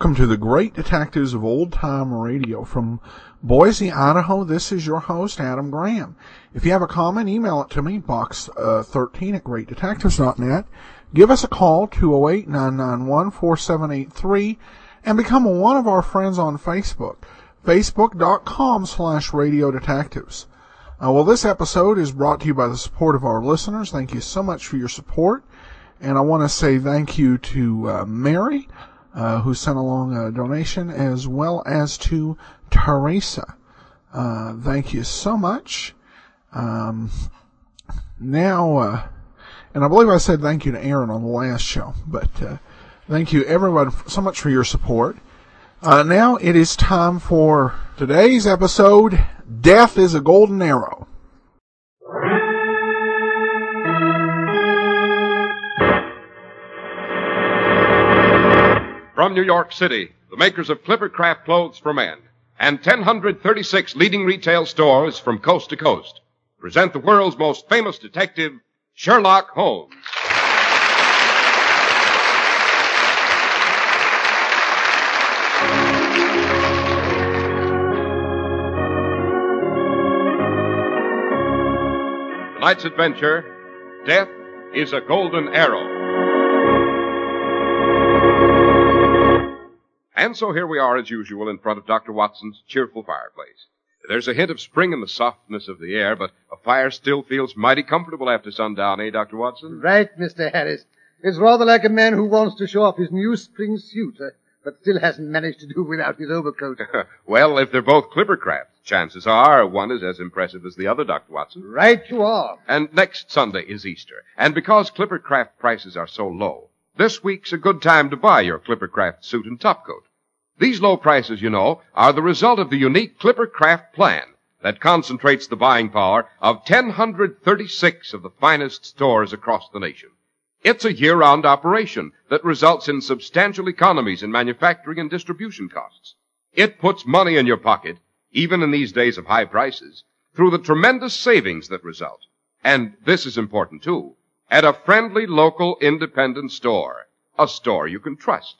Welcome to the Great Detectives of Old Time Radio. From Boise, Idaho, this is your host, Adam Graham. If you have a comment, email it to me, box13 at greatdetectives.net. Give us a call, 208-991-4783, and become one of our friends on Facebook, facebook.com slash radio detectives. Uh, well, this episode is brought to you by the support of our listeners. Thank you so much for your support. And I want to say thank you to uh, Mary, uh, who sent along a donation, as well as to Teresa. Uh, thank you so much. Um, now, uh, and I believe I said thank you to Aaron on the last show, but uh, thank you everyone so much for your support. Uh, now it is time for today's episode. Death is a golden arrow. From New York City, the makers of Clippercraft Clothes for Men and 1,036 leading retail stores from coast to coast present the world's most famous detective, Sherlock Holmes. Tonight's adventure, Death is a Golden Arrow. And so here we are, as usual, in front of Dr. Watson's cheerful fireplace. There's a hint of spring in the softness of the air, but a fire still feels mighty comfortable after sundown, eh, Dr. Watson? Right, Mr. Harris. It's rather like a man who wants to show off his new spring suit, uh, but still hasn't managed to do without his overcoat. well, if they're both Clippercrafts, chances are one is as impressive as the other, Dr. Watson. right you are. And next Sunday is Easter. And because Clippercraft prices are so low, this week's a good time to buy your Clippercraft suit and topcoat. These low prices, you know, are the result of the unique Clipper Craft plan that concentrates the buying power of 1,036 of the finest stores across the nation. It's a year-round operation that results in substantial economies in manufacturing and distribution costs. It puts money in your pocket, even in these days of high prices, through the tremendous savings that result. And this is important too, at a friendly local independent store, a store you can trust.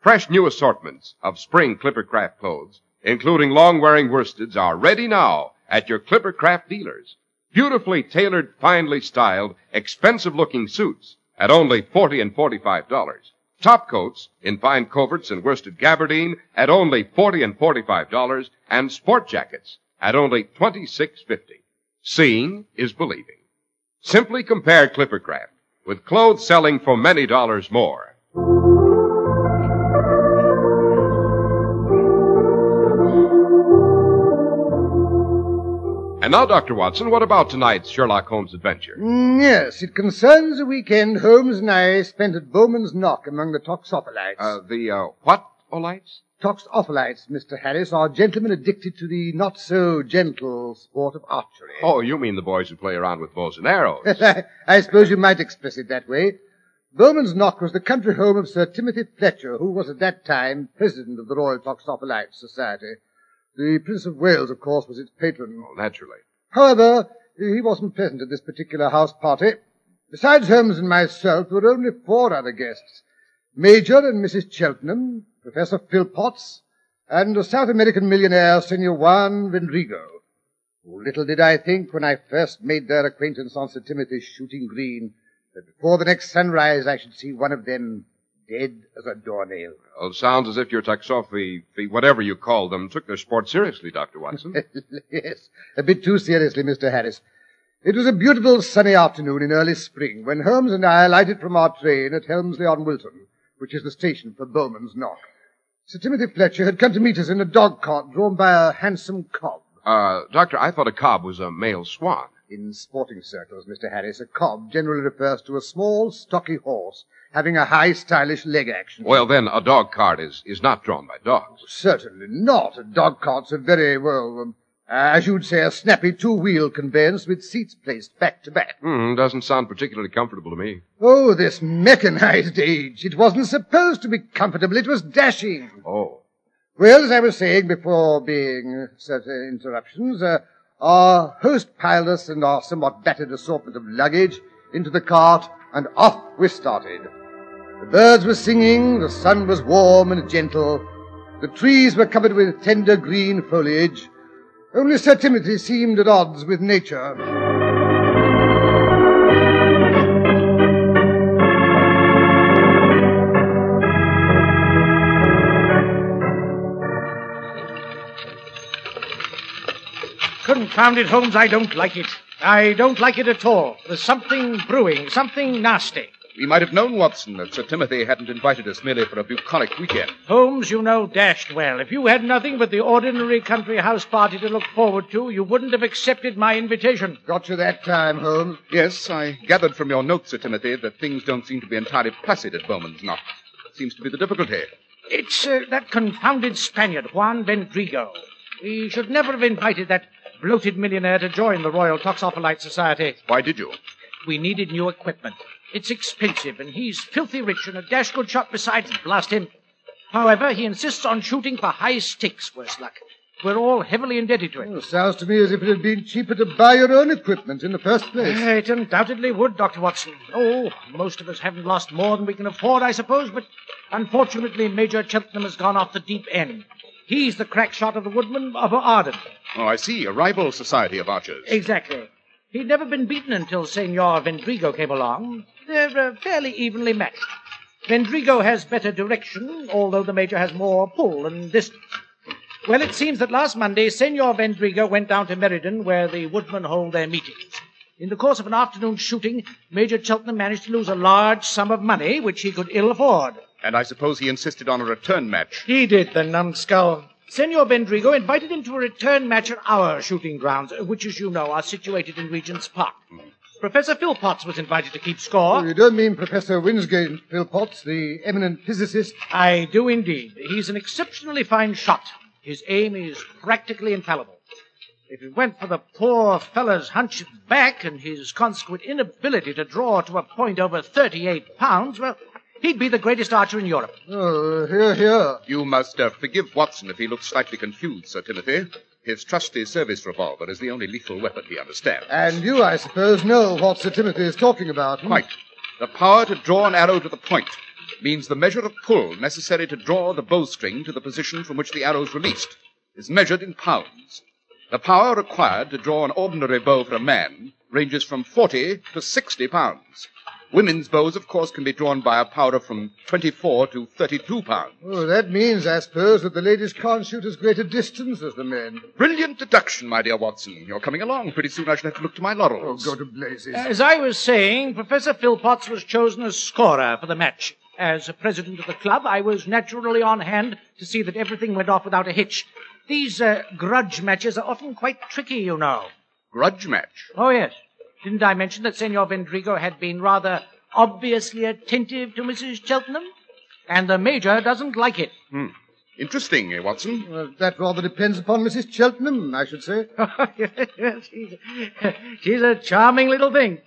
Fresh new assortments of spring Clippercraft clothes, including long-wearing worsteds, are ready now at your Clippercraft dealers. Beautifully tailored, finely styled, expensive-looking suits at only forty and forty-five dollars. Top coats in fine coverts and worsted gabardine at only forty and forty-five dollars, and sport jackets at only twenty-six fifty. Seeing is believing. Simply compare Clippercraft with clothes selling for many dollars more. And now, Dr. Watson, what about tonight's Sherlock Holmes adventure? Mm, yes, it concerns a weekend Holmes and I spent at Bowman's Knock among the Toxophilites. Uh, the, uh, what, Olites? Toxophilites, Mr. Harris, are gentlemen addicted to the not so gentle sport of archery. Oh, you mean the boys who play around with bows and arrows. I, I suppose you might express it that way. Bowman's Knock was the country home of Sir Timothy Fletcher, who was at that time president of the Royal Toxophilites Society. The Prince of Wales, of course, was its patron. Oh, naturally. However, he wasn't present at this particular house party. Besides Holmes and myself, there were only four other guests. Major and Mrs. Cheltenham, Professor Philpotts, and a South American millionaire, Senor Juan Vendrigo. Little did I think when I first made their acquaintance on Sir Timothy's shooting green that before the next sunrise I should see one of them dead as a doornail. Well, sounds as if your Toxophi, whatever you call them, took their sport seriously, Dr. Watson. yes, a bit too seriously, Mr. Harris. It was a beautiful sunny afternoon in early spring when Holmes and I alighted from our train at Helmsley on Wilton, which is the station for Bowman's Knock. Sir Timothy Fletcher had come to meet us in a dog cart drawn by a handsome cob. Uh, Doctor, I thought a cob was a male swan. In sporting circles, Mr. Harris, a cob generally refers to a small, stocky horse having a high, stylish leg action. Well, then, a dog cart is, is not drawn by dogs. Certainly not. A dog cart's a very, well, um, as you'd say, a snappy two-wheel conveyance with seats placed back to back. Hmm, doesn't sound particularly comfortable to me. Oh, this mechanized age. It wasn't supposed to be comfortable. It was dashing. Oh. Well, as I was saying before being uh, certain interruptions, uh, our host piled us and our somewhat battered assortment of luggage into the cart, and off we started. The birds were singing, the sun was warm and gentle, the trees were covered with tender green foliage, only Sir Timothy seemed at odds with nature. Confound it, Holmes, I don't like it. I don't like it at all. There's something brewing, something nasty. We might have known, Watson, that Sir Timothy hadn't invited us merely for a bucolic weekend. Holmes, you know dashed well. If you had nothing but the ordinary country house party to look forward to, you wouldn't have accepted my invitation. Got you that time, Holmes. Yes, I gathered from your notes, Sir Timothy, that things don't seem to be entirely placid at Bowman's Knock. Seems to be the difficulty. It's uh, that confounded Spaniard, Juan Vendrigo. We should never have invited that bloated millionaire to join the Royal Toxophilite Society. Why did you? We needed new equipment. It's expensive, and he's filthy rich and a dash good shot besides, blast him. However, he insists on shooting for high stakes, worse luck. We're all heavily indebted to him. Well, sounds to me as if it had been cheaper to buy your own equipment in the first place. Uh, It undoubtedly would, Dr. Watson. Oh, most of us haven't lost more than we can afford, I suppose, but unfortunately Major Cheltenham has gone off the deep end. He's the crack shot of the woodman of Arden. Oh, I see. A rival society of archers. Exactly. He'd never been beaten until Senor Vendrigo came along. They're uh, fairly evenly matched. Vendrigo has better direction, although the Major has more pull and distance. Well, it seems that last Monday, Senor Vendrigo went down to Meriden, where the woodmen hold their meetings. In the course of an afternoon's shooting, Major Cheltenham managed to lose a large sum of money, which he could ill afford. And I suppose he insisted on a return match. He did, the numbskull. Senor Vendrigo invited him to a return match at our shooting grounds, which, as you know, are situated in Regent's Park. Professor Philpotts was invited to keep score. Oh, you don't mean Professor Winsgate Philpotts, the eminent physicist? I do indeed. He's an exceptionally fine shot. His aim is practically infallible. If it weren't for the poor fellow's hunched back and his consequent inability to draw to a point over 38 pounds, well, he'd be the greatest archer in Europe. Oh, here, here. You must uh, forgive Watson if he looks slightly confused, Sir Timothy. His trusty service revolver is the only lethal weapon he understands. And you, I suppose, know what Sir Timothy is talking about. hmm? Quite. The power to draw an arrow to the point means the measure of pull necessary to draw the bowstring to the position from which the arrow is released is measured in pounds. The power required to draw an ordinary bow for a man ranges from 40 to 60 pounds. Women's bows, of course, can be drawn by a power of from 24 to 32 pounds. Oh, that means, I suppose, that the ladies can't shoot as great a distance as the men. Brilliant deduction, my dear Watson. You're coming along. Pretty soon I shall have to look to my laurels. Oh, laurels. go to blazes. As I was saying, Professor Philpotts was chosen as scorer for the match. As president of the club, I was naturally on hand to see that everything went off without a hitch. These uh, grudge matches are often quite tricky, you know. Grudge match. Oh, yes. Didn't I mention that Senor Vendrigo had been rather obviously attentive to Mrs. Cheltenham? And the Major doesn't like it. Interesting, eh, Watson? Well, that rather depends upon Mrs. Cheltenham, I should say. she's, she's a charming little thing.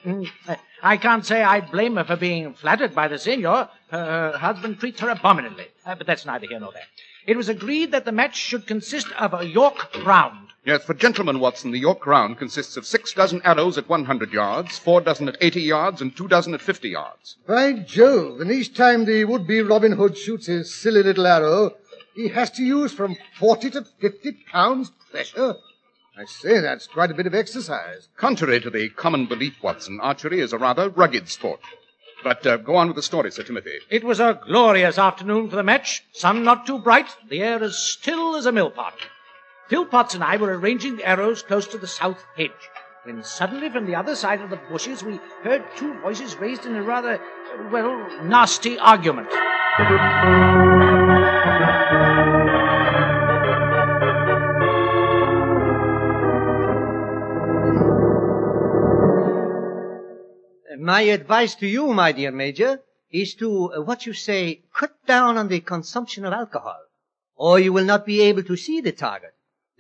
I can't say I blame her for being flattered by the senor. Her, her husband treats her abominably. Uh, but that's neither here nor there. It was agreed that the match should consist of a York round. Yes, for gentlemen, Watson, the York round consists of six dozen arrows at 100 yards, four dozen at 80 yards, and two dozen at 50 yards. By Jove, and each time the would-be Robin Hood shoots his silly little arrow, he has to use from 40 to 50 pounds pressure. I say, that's quite a bit of exercise. Contrary to the common belief, Watson, archery is a rather rugged sport. But uh, go on with the story, Sir Timothy. It was a glorious afternoon for the match. Sun not too bright, the air as still as a Philpotts and I were arranging the arrows close to the south hedge, when suddenly from the other side of the bushes we heard two voices raised in a rather, well, nasty argument. My advice to you, my dear Major, is to, uh, what you say, cut down on the consumption of alcohol, or you will not be able to see the target,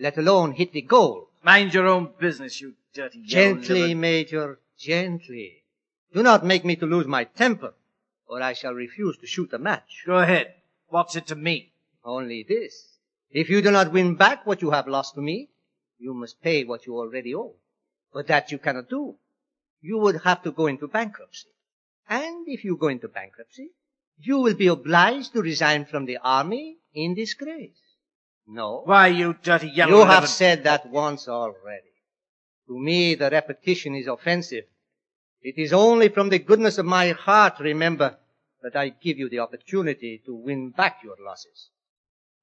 let alone hit the goal. Mind your own business, you dirty Gently, Major, gently. Do not make me to lose my temper, or I shall refuse to shoot a match. Go ahead. What's it to me? Only this. If you do not win back what you have lost to me, you must pay what you already owe. But that you cannot do. You would have to go into bankruptcy. And if you go into bankruptcy, you will be obliged to resign from the army in disgrace. No. Why, you dirty yellow You have said that once already. To me, the repetition is offensive. It is only from the goodness of my heart, remember, that I give you the opportunity to win back your losses.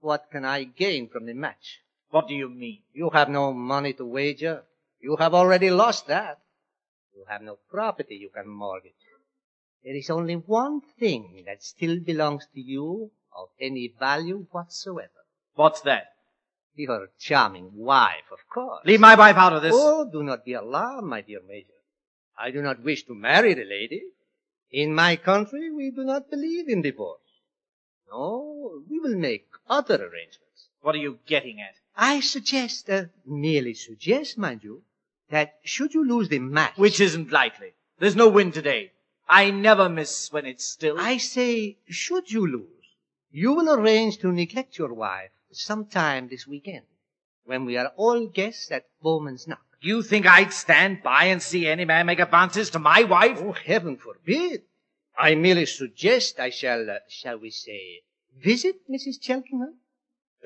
What can I gain from the match? What do you mean? You have no money to wager. You have already lost that. You have no property you can mortgage. There is only one thing that still belongs to you of any value whatsoever. What's that? Your charming wife, of course. Leave my wife out of this. Oh, do not be alarmed, my dear Major. I do not wish to marry the lady. In my country, we do not believe in divorce. No, we will make other arrangements. What are you getting at? I suggest, uh, merely suggest, mind you, that should you lose the match, Which isn't likely. There's no wind today. I never miss when it's still. I say, should you lose, you will arrange to neglect your wife sometime this weekend, when we are all guests at Bowman's Knock. You think I'd stand by and see any man make advances to my wife? Oh, heaven forbid. I merely suggest I shall, uh, shall we say, visit Mrs. Cheltenham.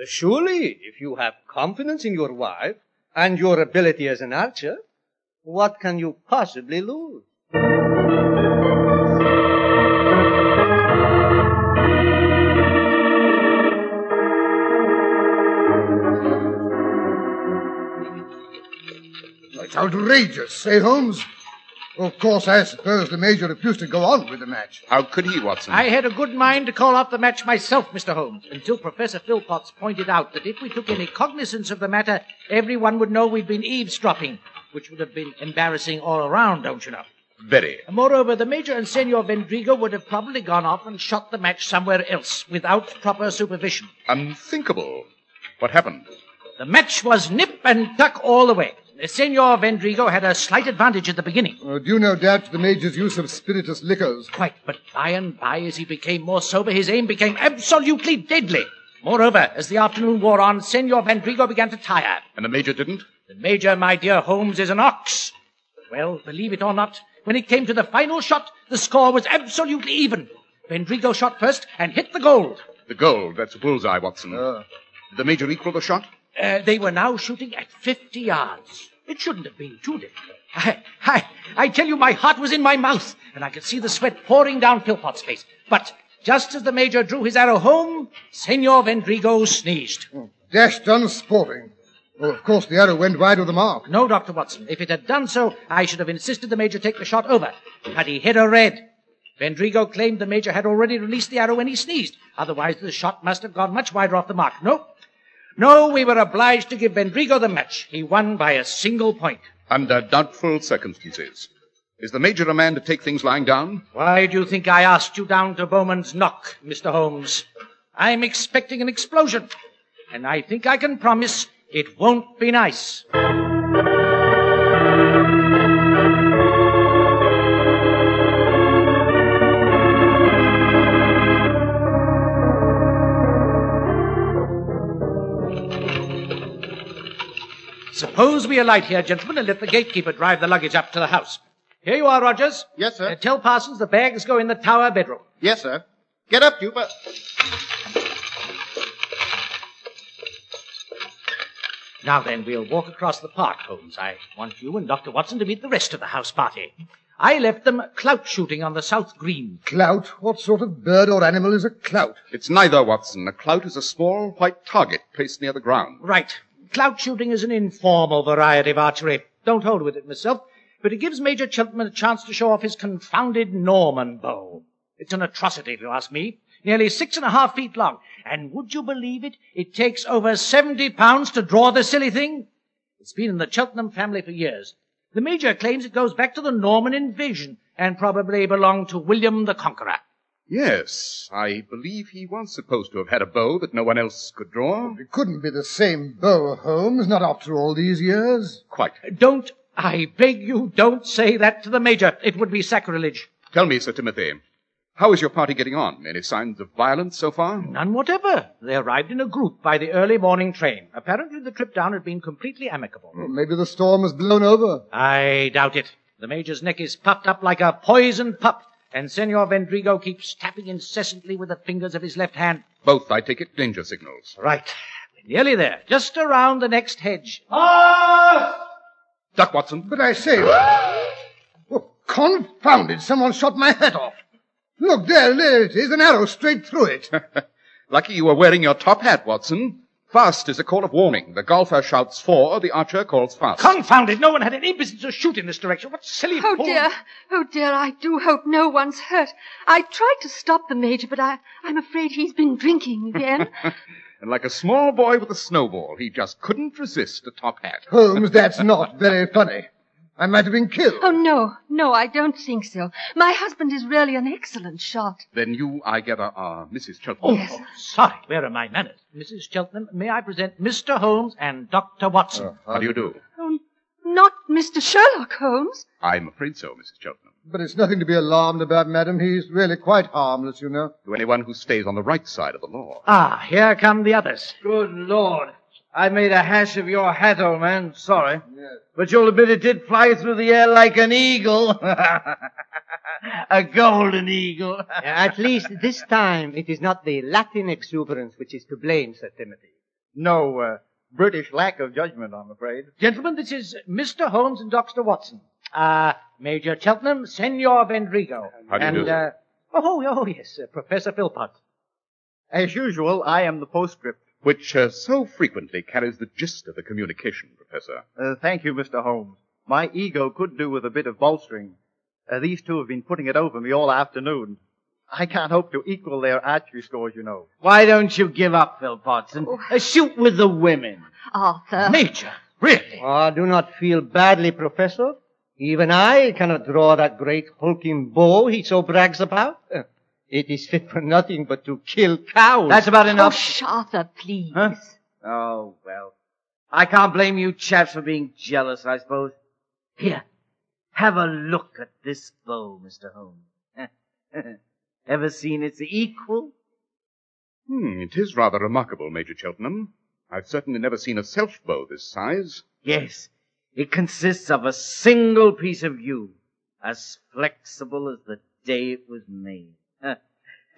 Uh, surely, if you have confidence in your wife and your ability as an archer, what can you possibly lose? It's outrageous, say, Holmes? Of course, I suppose the Major refused to go on with the match. How could he, Watson? I had a good mind to call off the match myself, Mr. Holmes, until Professor Philpotts pointed out that if we took any cognizance of the matter, everyone would know we'd been eavesdropping, which would have been embarrassing all around, don't you know? Very. Moreover, the Major and Senor Vendrigo would have probably gone off and shot the match somewhere else without proper supervision. Unthinkable. What happened? The match was nip and tuck all the way. Senor Vendrigo had a slight advantage at the beginning. Uh, due no doubt to the Major's use of spirituous liquors. Quite, but by and by, as he became more sober, his aim became absolutely deadly. Moreover, as the afternoon wore on, Senor Vendrigo began to tire. And the Major didn't? The Major, my dear Holmes, is an ox. Well, believe it or not, when it came to the final shot, the score was absolutely even. Vendrigo shot first and hit the gold. The gold. That's a bullseye, Watson. Uh, Did the Major equal the shot? Uh, they were now shooting at 50 yards. It shouldn't have been too difficult. I, I, I tell you, my heart was in my mouth, and I could see the sweat pouring down Philpott's face. But just as the Major drew his arrow home, Senor Vendrigo sneezed. dashed unsporting. Well, of course, the arrow went wide of the mark. No, Dr. Watson. If it had done so, I should have insisted the Major take the shot over. But he hit a red. Vendrigo claimed the Major had already released the arrow when he sneezed. Otherwise, the shot must have gone much wider off the mark. No. No, we were obliged to give Vendrigo the match. He won by a single point. Under doubtful circumstances. Is the Major a man to take things lying down? Why do you think I asked you down to Bowman's knock, Mr. Holmes? I'm expecting an explosion. And I think I can promise it won't be nice. Suppose we alight here, gentlemen, and let the gatekeeper drive the luggage up to the house. Here you are, Rogers. Yes, sir. Uh, tell Parsons the bags go in the tower bedroom. Yes, sir. Get up, you, but. Now then, we'll walk across the park, Holmes. I want you and Dr. Watson to meet the rest of the house party. I left them clout shooting on the south green. Clout? What sort of bird or animal is a clout? It's neither, Watson. A clout is a small white target placed near the ground. Right. Clout shooting is an informal variety of archery. Don't hold with it myself, but it gives Major Cheltenham a chance to show off his confounded Norman bow. It's an atrocity, if you ask me. Nearly six and a half feet long. And would you believe it? It takes over 70 pounds to draw the silly thing. It's been in the Cheltenham family for years. The Major claims it goes back to the Norman invasion and probably belonged to William the Conqueror. Yes, I believe he was supposed to have had a bow that no one else could draw. It couldn't be the same bow, Holmes, not after all these years. Quite. Don't, I beg you, don't say that to the Major. It would be sacrilege. Tell me, Sir Timothy, how is your party getting on? Any signs of violence so far? None whatever. They arrived in a group by the early morning train. Apparently the trip down had been completely amicable. Well, maybe the storm has blown over. I doubt it. The Major's neck is puffed up like a poisoned pup, and Senor Vendrigo keeps tapping incessantly with the fingers of his left hand. Both, I take it, danger signals. Right. We're nearly there. Just around the next hedge. Ah! Duck, Watson. But I say, oh, confound it, someone shot my hat off. Look, there, there it is, an arrow straight through it. Lucky you were wearing your top hat, Watson. Fast is a call of warning. The golfer shouts four, the archer calls fast. Confound it! No one had any business to shoot in this direction. What silly Oh fool- dear, oh dear, I do hope no one's hurt. I tried to stop the Major, but I, I'm afraid he's been drinking again. and like a small boy with a snowball, he just couldn't resist a top hat. Holmes, that's not very funny. I might have been killed. oh no, no, I don't think so. My husband is really an excellent shot. Then you, I gather, are Mrs. Cheltenham. Oh, Yes. Sorry, where are my manners? Mrs. Cheltenham, may I present Mr. Holmes and Dr. Watson? How do you do? Oh, not Mr. Sherlock Holmes. I'm afraid so, Mrs. Cheltenham. But it's nothing to be alarmed about, madam. He's really quite harmless, you know. To anyone who stays on the right side of the law. Ah, here come the others. Good Lord. I made a hash of your hat, old man. Sorry. Yes. But you'll admit it did fly through the air like an eagle. a golden eagle. At least this time it is not the Latin exuberance which is to blame, Sir Timothy. No, uh, British lack of judgment, I'm afraid. Gentlemen, this is Mr. Holmes and Dr. Watson. Uh, Major Cheltenham, Senor Vendrigo. How do you and, do. Uh, oh, oh, yes, uh, Professor Philpott. As usual, I am the postscript. Which uh, so frequently carries the gist of the communication, Professor. Uh, thank you, Mr. Holmes. My ego could do with a bit of bolstering. Uh, these two have been putting it over me all afternoon. I can't hope to equal their archery scores, you know. Why don't you give up, Philpotts, and uh, shoot with the women? Arthur. Major, really? Ah, do not feel badly, Professor. Even I cannot draw that great hulking bow he so brags about. It is fit for nothing but to kill cows. That's about Oh, enough. sh- Arthur, please. Huh? Oh, well. I can't blame you chaps for being jealous, I suppose. Here, have a look at this bow, Mr. Holmes. Ever seen its equal? Hmm, it is rather remarkable, Major Cheltenham. I've certainly never seen a self bow this size. Yes, it consists of a single piece of yew, as flexible as the day it was made.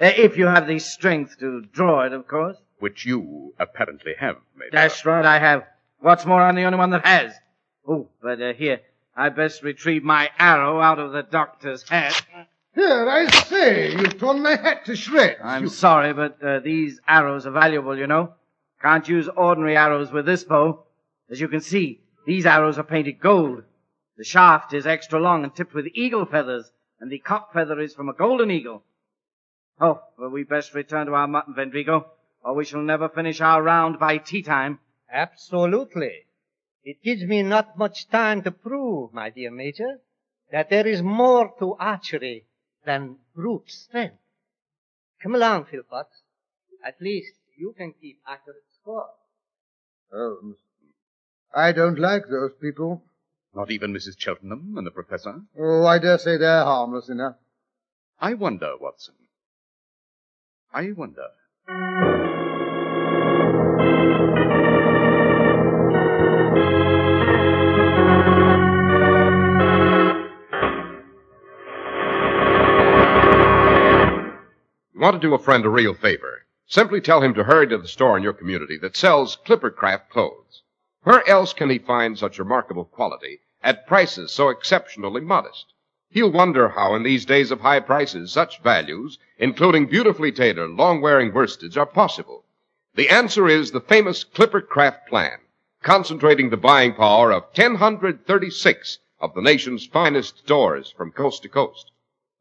Uh, if you have the strength to draw it, of course. Which you apparently have, Major. That's right, I have. What's more, I'm the only one that has. Oh, but uh, here, I best retrieve my arrow out of the doctor's hat. Here, I say, you've torn my hat to shreds. I'm You- sorry, but uh, these arrows are valuable, you know. Can't use ordinary arrows with this bow. As you can see, these arrows are painted gold. The shaft is extra long and tipped with eagle feathers, and the cock feather is from a golden eagle. Oh, well, we best return to our mutton, Vendrigo, or we shall never finish our round by tea time. Absolutely. It gives me not much time to prove, my dear Major, that there is more to archery than brute strength. Come along, Philpott. At least you can keep accurate score. Oh, Holmes. I don't like those people. Not even Mrs. Cheltenham and the Professor. Oh, I dare say they're harmless enough. I wonder, Watson. I wonder. You want to do a friend a real favor. Simply tell him to hurry to the store in your community that sells Clippercraft clothes. Where else can he find such remarkable quality at prices so exceptionally modest? He'll wonder how in these days of high prices such values, including beautifully tailored, long-wearing worsteds, are possible. The answer is the famous Clipper Craft plan, concentrating the buying power of 1,036 of the nation's finest stores from coast to coast.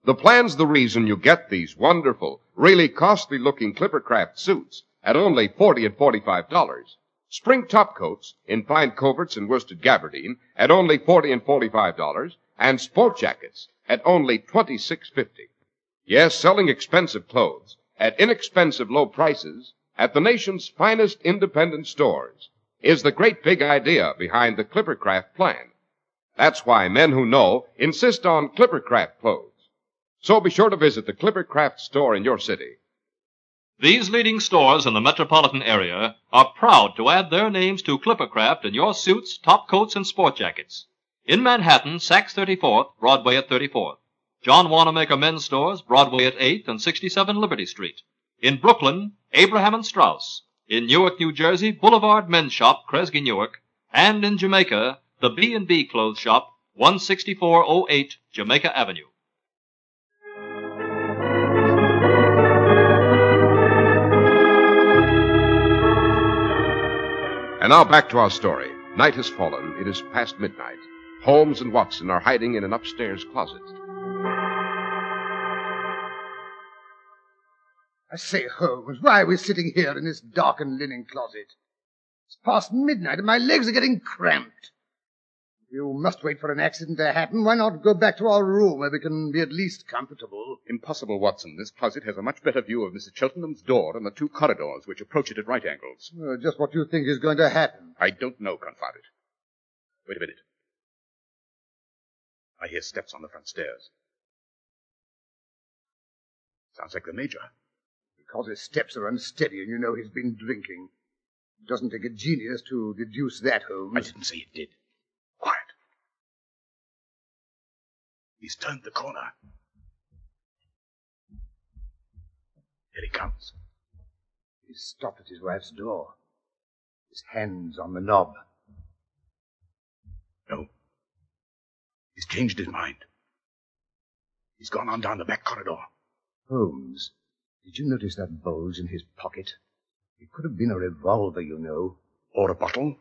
The plan's the reason you get these wonderful, really costly looking Clippercraft suits at only 40 and 45 dollars. Spring top coats in fine coverts and worsted gabardine at only 40 and 45 dollars, and sport jackets at only 26.50. Yes, selling expensive clothes at inexpensive low prices at the nation's finest independent stores is the great big idea behind the Clippercraft plan. That's why men who know insist on Clippercraft clothes. So be sure to visit the Clippercraft store in your city. These leading stores in the metropolitan area are proud to add their names to Clippercraft in your suits, top coats, and sport jackets. In Manhattan, Saks 34th, Broadway at 34th. John Wanamaker Men's Stores, Broadway at 8th and 67 Liberty Street. In Brooklyn, Abraham and Straus. In Newark, New Jersey, Boulevard Men's Shop, Kresge Newark. And in Jamaica, the B&B Clothes Shop, 16408 Jamaica Avenue. And now back to our story. Night has fallen. It is past midnight. Holmes and Watson are hiding in an upstairs closet. I say, Holmes, why are we sitting here in this darkened linen closet? It's past midnight and my legs are getting cramped. If you must wait for an accident to happen, why not go back to our room where we can be at least comfortable? Impossible, Watson. This closet has a much better view of Mrs. Cheltenham's door and the two corridors which approach it at right angles. Uh, just what you think is going to happen. I don't know, confound it. Wait a minute. I hear steps on the front stairs. Sounds like the Major. Because his steps are unsteady and you know he's been drinking. It doesn't take a genius to deduce that, Holmes. I didn't say it did. Quiet. He's turned the corner. Here he comes. He's stopped at his wife's door. His hand's on the knob. No. He's changed his mind. He's gone on down the back corridor. Holmes, did you notice that bulge in his pocket? It could have been a revolver, you know. Or a bottle.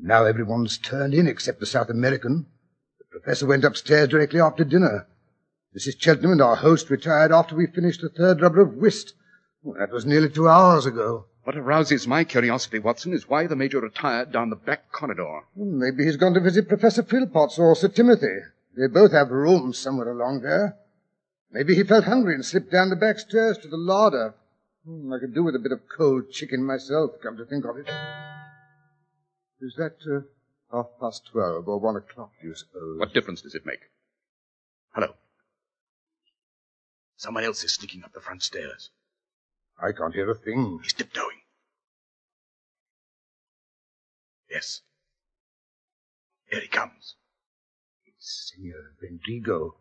Now everyone's turned in except the South American. The professor went upstairs directly after dinner. Mrs. Cheltenham and our host retired after we finished the third rubber of whist. Well, that was nearly two hours ago. What arouses my curiosity, Watson, is why the Major retired down the back corridor. Maybe he's gone to visit Professor Philpotts or Sir Timothy. They both have rooms somewhere along there. Maybe he felt hungry and slipped down the back stairs to the larder. Hmm, I could do with a bit of cold chicken myself, come to think of it. Is that uh, half past twelve or one o'clock, do you suppose? What difference does it make? Hello. Someone else is sneaking up the front stairs. I can't hear a thing. He's tiptoeing. Yes. Here he comes. It's Senor Vendrigo.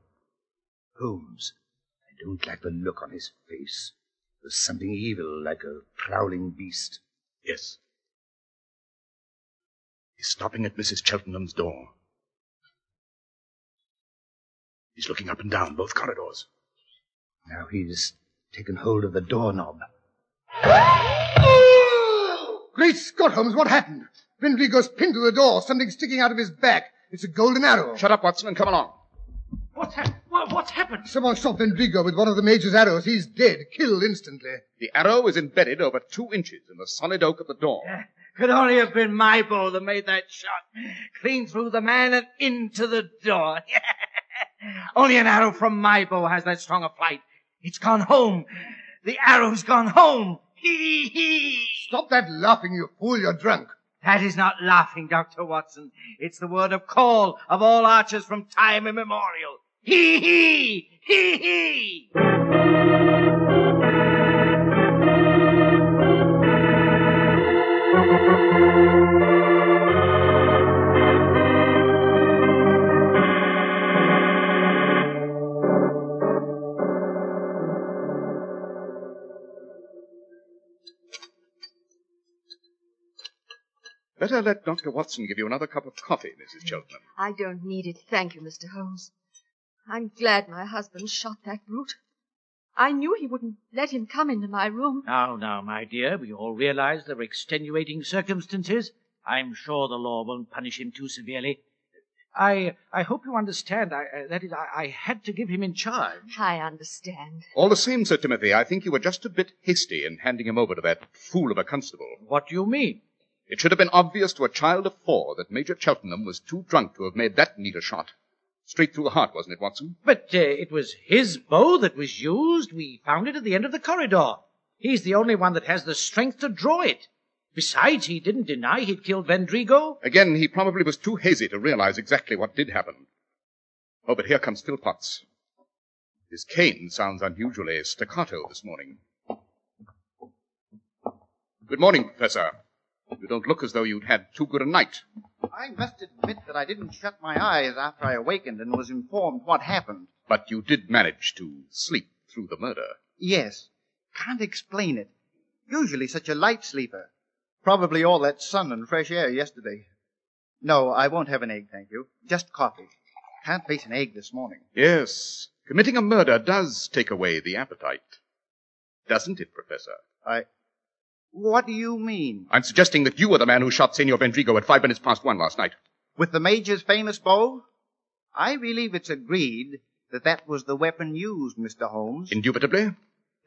Holmes, I don't like the look on his face. There's something evil, like a prowling beast. Yes. He's stopping at Mrs. Cheltenham's door. He's looking up and down both corridors. Now he's taken hold of the doorknob. Great Scott, Holmes, what happened? Vendrigo's pinned to the door, something sticking out of his back. It's a golden arrow. Shut up, Watson, and come along. What's, hap- what, what's happened? Someone shot Vendrigo with one of the Major's arrows. He's dead, killed instantly. The arrow is embedded over two inches in the solid oak of the door. Could only have been my bow that made that shot. Clean through the man and into the door. only an arrow from my bow has that strong a flight. It's gone home. The arrow's gone home. Hee hee. Stop that laughing, you fool. You're drunk. That is not laughing, Dr. Watson. It's the word of call of all archers from time immemorial. Hee hee! Hee hee! Better let Dr. Watson give you another cup of coffee, Mrs. Cheltenham. I don't need it, thank you, Mr. Holmes. I'm glad my husband shot that brute. I knew he wouldn't let him come into my room. Now, now, my dear, we all realize there are extenuating circumstances. I'm sure the law won't punish him too severely. I I hope you understand. I, uh, that is, I, I had to give him in charge. I understand. All the same, Sir Timothy, I think you were just a bit hasty in handing him over to that fool of a constable. What do you mean? It should have been obvious to a child of four that Major Cheltenham was too drunk to have made that neat shot. Straight through the heart, wasn't it, Watson? But uh, it was his bow that was used. We found it at the end of the corridor. He's the only one that has the strength to draw it. Besides, he didn't deny he'd killed Vendrigo. Again, he probably was too hazy to realize exactly what did happen. Oh, but here comes Philpotts. His cane sounds unusually staccato this morning. Good morning, Professor. You don't look as though you'd had too good a night. I must admit that I didn't shut my eyes after I awakened and was informed what happened. But you did manage to sleep through the murder. Yes. Can't explain it. Usually such a light sleeper. Probably all that sun and fresh air yesterday. No, I won't have an egg, thank you. Just coffee. Can't face an egg this morning. Yes, committing a murder does take away the appetite. Doesn't it, Professor? I. What do you mean? I'm suggesting that you were the man who shot Senor Vendrigo at five minutes past one last night. With the Major's famous bow? I believe it's agreed that that was the weapon used, Mr. Holmes. Indubitably.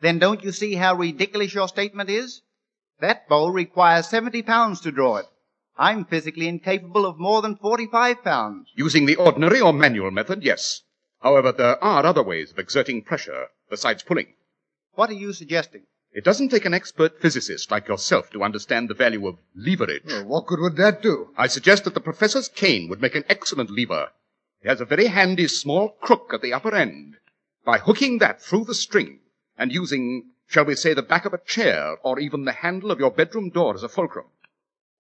Then don't you see how ridiculous your statement is? That bow requires 70 pounds to draw it. I'm physically incapable of more than 45 pounds. Using the ordinary or manual method, yes. However, there are other ways of exerting pressure besides pulling. What are you suggesting? It doesn't take an expert physicist like yourself to understand the value of leverage. Well, what good would that do? I suggest that the professor's cane would make an excellent lever. It has a very handy small crook at the upper end. By hooking that through the string and using, shall we say, the back of a chair or even the handle of your bedroom door as a fulcrum,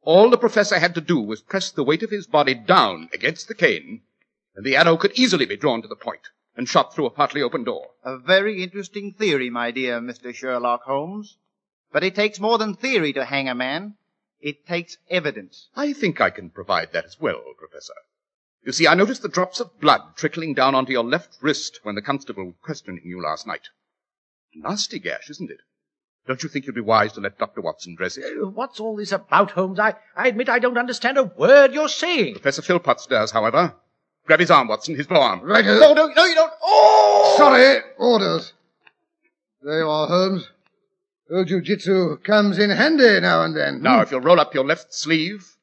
all the professor had to do was press the weight of his body down against the cane, and the arrow could easily be drawn to the point and shot through a partly open door. A very interesting theory, my dear Mr. Sherlock Holmes. But it takes more than theory to hang a man. It takes evidence. I think I can provide that as well, Professor. You see, I noticed the drops of blood trickling down onto your left wrist when the constable was questioning you last night. Nasty gash, isn't it? Don't you think you'd be wise to let Dr. Watson dress it? Uh, What's all this about, Holmes? I, I admit I don't understand a word you're saying. Professor Philpotts does, however. Grab his arm, Watson, his bow arm. Right. No, no, no, you don't. Oh! Sorry. Orders. There you are, Holmes. Old jujitsu comes in handy now and then. Now, if you'll roll up your left sleeve.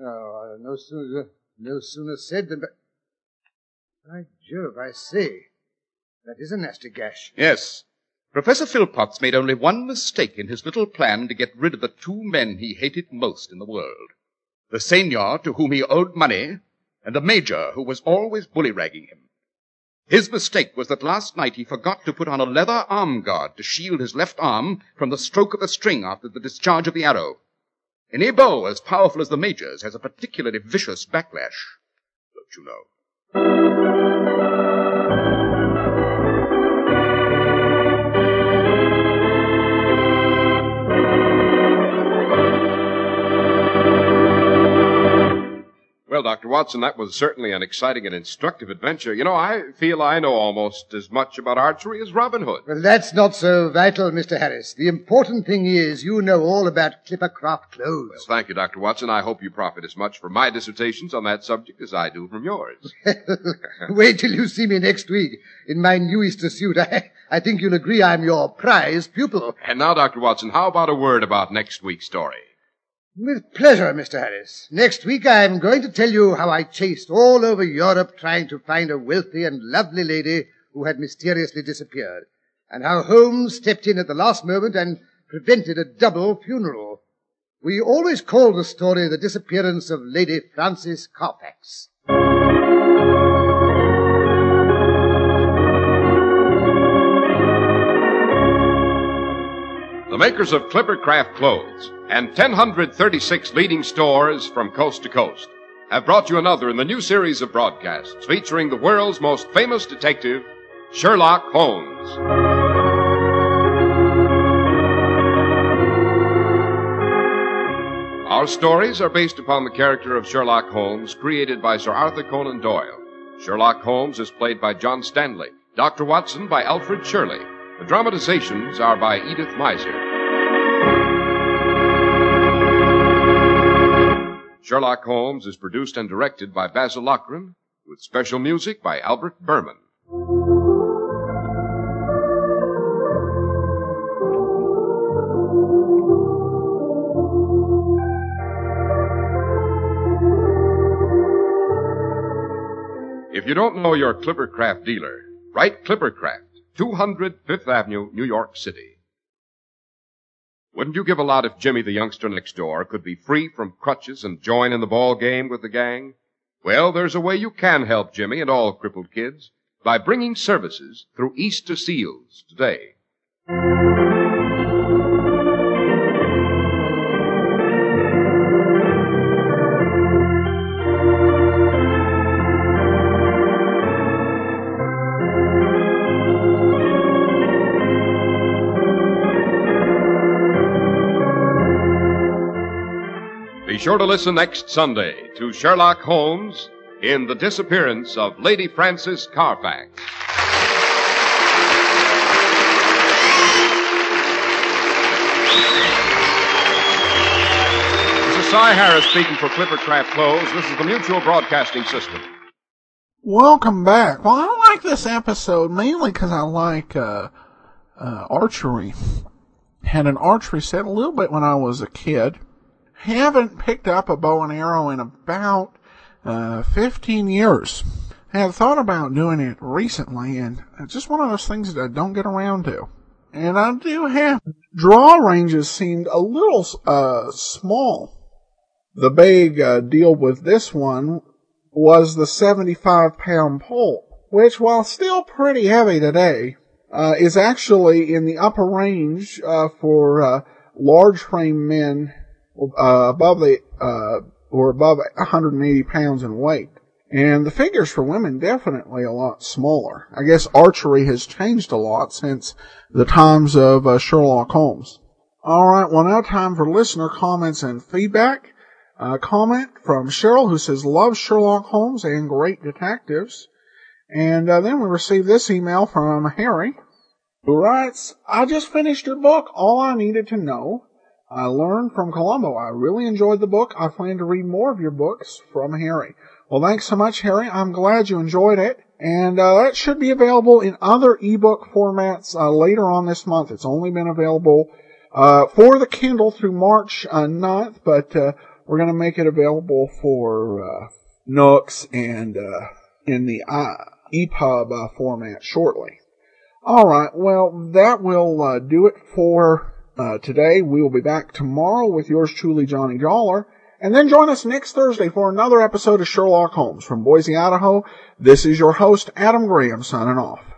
Oh, no sooner, no sooner said than. By Jove, I see. That is a nasty gash. Yes. Professor Philpotts made only one mistake in his little plan to get rid of the two men he hated most in the world. The senior to whom he owed money, and the major who was always bully-ragging him. His mistake was that last night he forgot to put on a leather arm guard to shield his left arm from the stroke of the string after the discharge of the arrow. Any bow as powerful as the major's has a particularly vicious backlash, don't you know? Well, Dr. Watson, that was certainly an exciting and instructive adventure. You know, I feel I know almost as much about archery as Robin Hood. Well, that's not so vital, Mr. Harris. The important thing is you know all about Clippercraft clothes. Well, thank you, Dr. Watson. I hope you profit as much from my dissertations on that subject as I do from yours. Wait till you see me next week in my new Easter suit. I, I think you'll agree I'm your prize pupil. And now, Dr. Watson, how about a word about next week's story? With pleasure, Mr. Harris. Next week I'm going to tell you how I chased all over Europe trying to find a wealthy and lovely lady who had mysteriously disappeared, and how Holmes stepped in at the last moment and prevented a double funeral. We always call the story the disappearance of Lady Frances Carfax. The makers of Clippercraft Clothes and 1036 leading stores from coast to coast have brought you another in the new series of broadcasts featuring the world's most famous detective, Sherlock Holmes. Our stories are based upon the character of Sherlock Holmes created by Sir Arthur Conan Doyle. Sherlock Holmes is played by John Stanley, Dr. Watson by Alfred Shirley. The dramatizations are by Edith Meiser. Sherlock Holmes is produced and directed by Basil Loughrane, with special music by Albert Buhrman. If If you don't know your Clippercraft dealer, write Clippercraft, 200 Fifth Avenue, New York City. Wouldn't you give a lot if Jimmy, the youngster next door, could be free from crutches and join in the ball game with the gang? Well, there's a way you can help Jimmy and all crippled kids by bringing services through Easter Seals today. Sure to listen next Sunday to Sherlock Holmes in The Disappearance of Lady Frances Carfax. This is Cy Harris speaking for Clippercraft Clothes. This is the Mutual Broadcasting System. Welcome back. Well, I like this episode mainly because I like uh, uh, archery. Had an archery set a little bit when I was a kid. Haven't picked up a bow and arrow in about uh, 15 years. I had thought about doing it recently, and it's just one of those things that I don't get around to. And I do have draw ranges seemed a little uh, small. The big uh, deal with this one was the 75 pound pole, which while still pretty heavy today, uh, is actually in the upper range uh, for uh, large frame men uh, above the uh, or above 180 pounds in weight. And the figures for women definitely a lot smaller. I guess archery has changed a lot since the times of uh, Sherlock Holmes. All right, well now time for listener comments and feedback. A comment from Cheryl who says loves Sherlock Holmes and great detectives. And uh, then we received this email from Harry who writes, I just finished your book, All I Needed to Know. I learned from Columbo. I really enjoyed the book. I plan to read more of your books from Harry. Well, thanks so much, Harry. I'm glad you enjoyed it. And uh, that should be available in other ebook formats uh, later on this month. It's only been available uh, for the Kindle through March 9th, but uh, we're going to make it available for uh, Nooks and uh, in the EPUB format shortly. All right, well, that will do it for uh, today. We will be back tomorrow with yours truly, Johnny Dollar. And then join us next Thursday for another episode of Sherlock Holmes. From Boise, Idaho, this is your host, Adam Graham, signing off.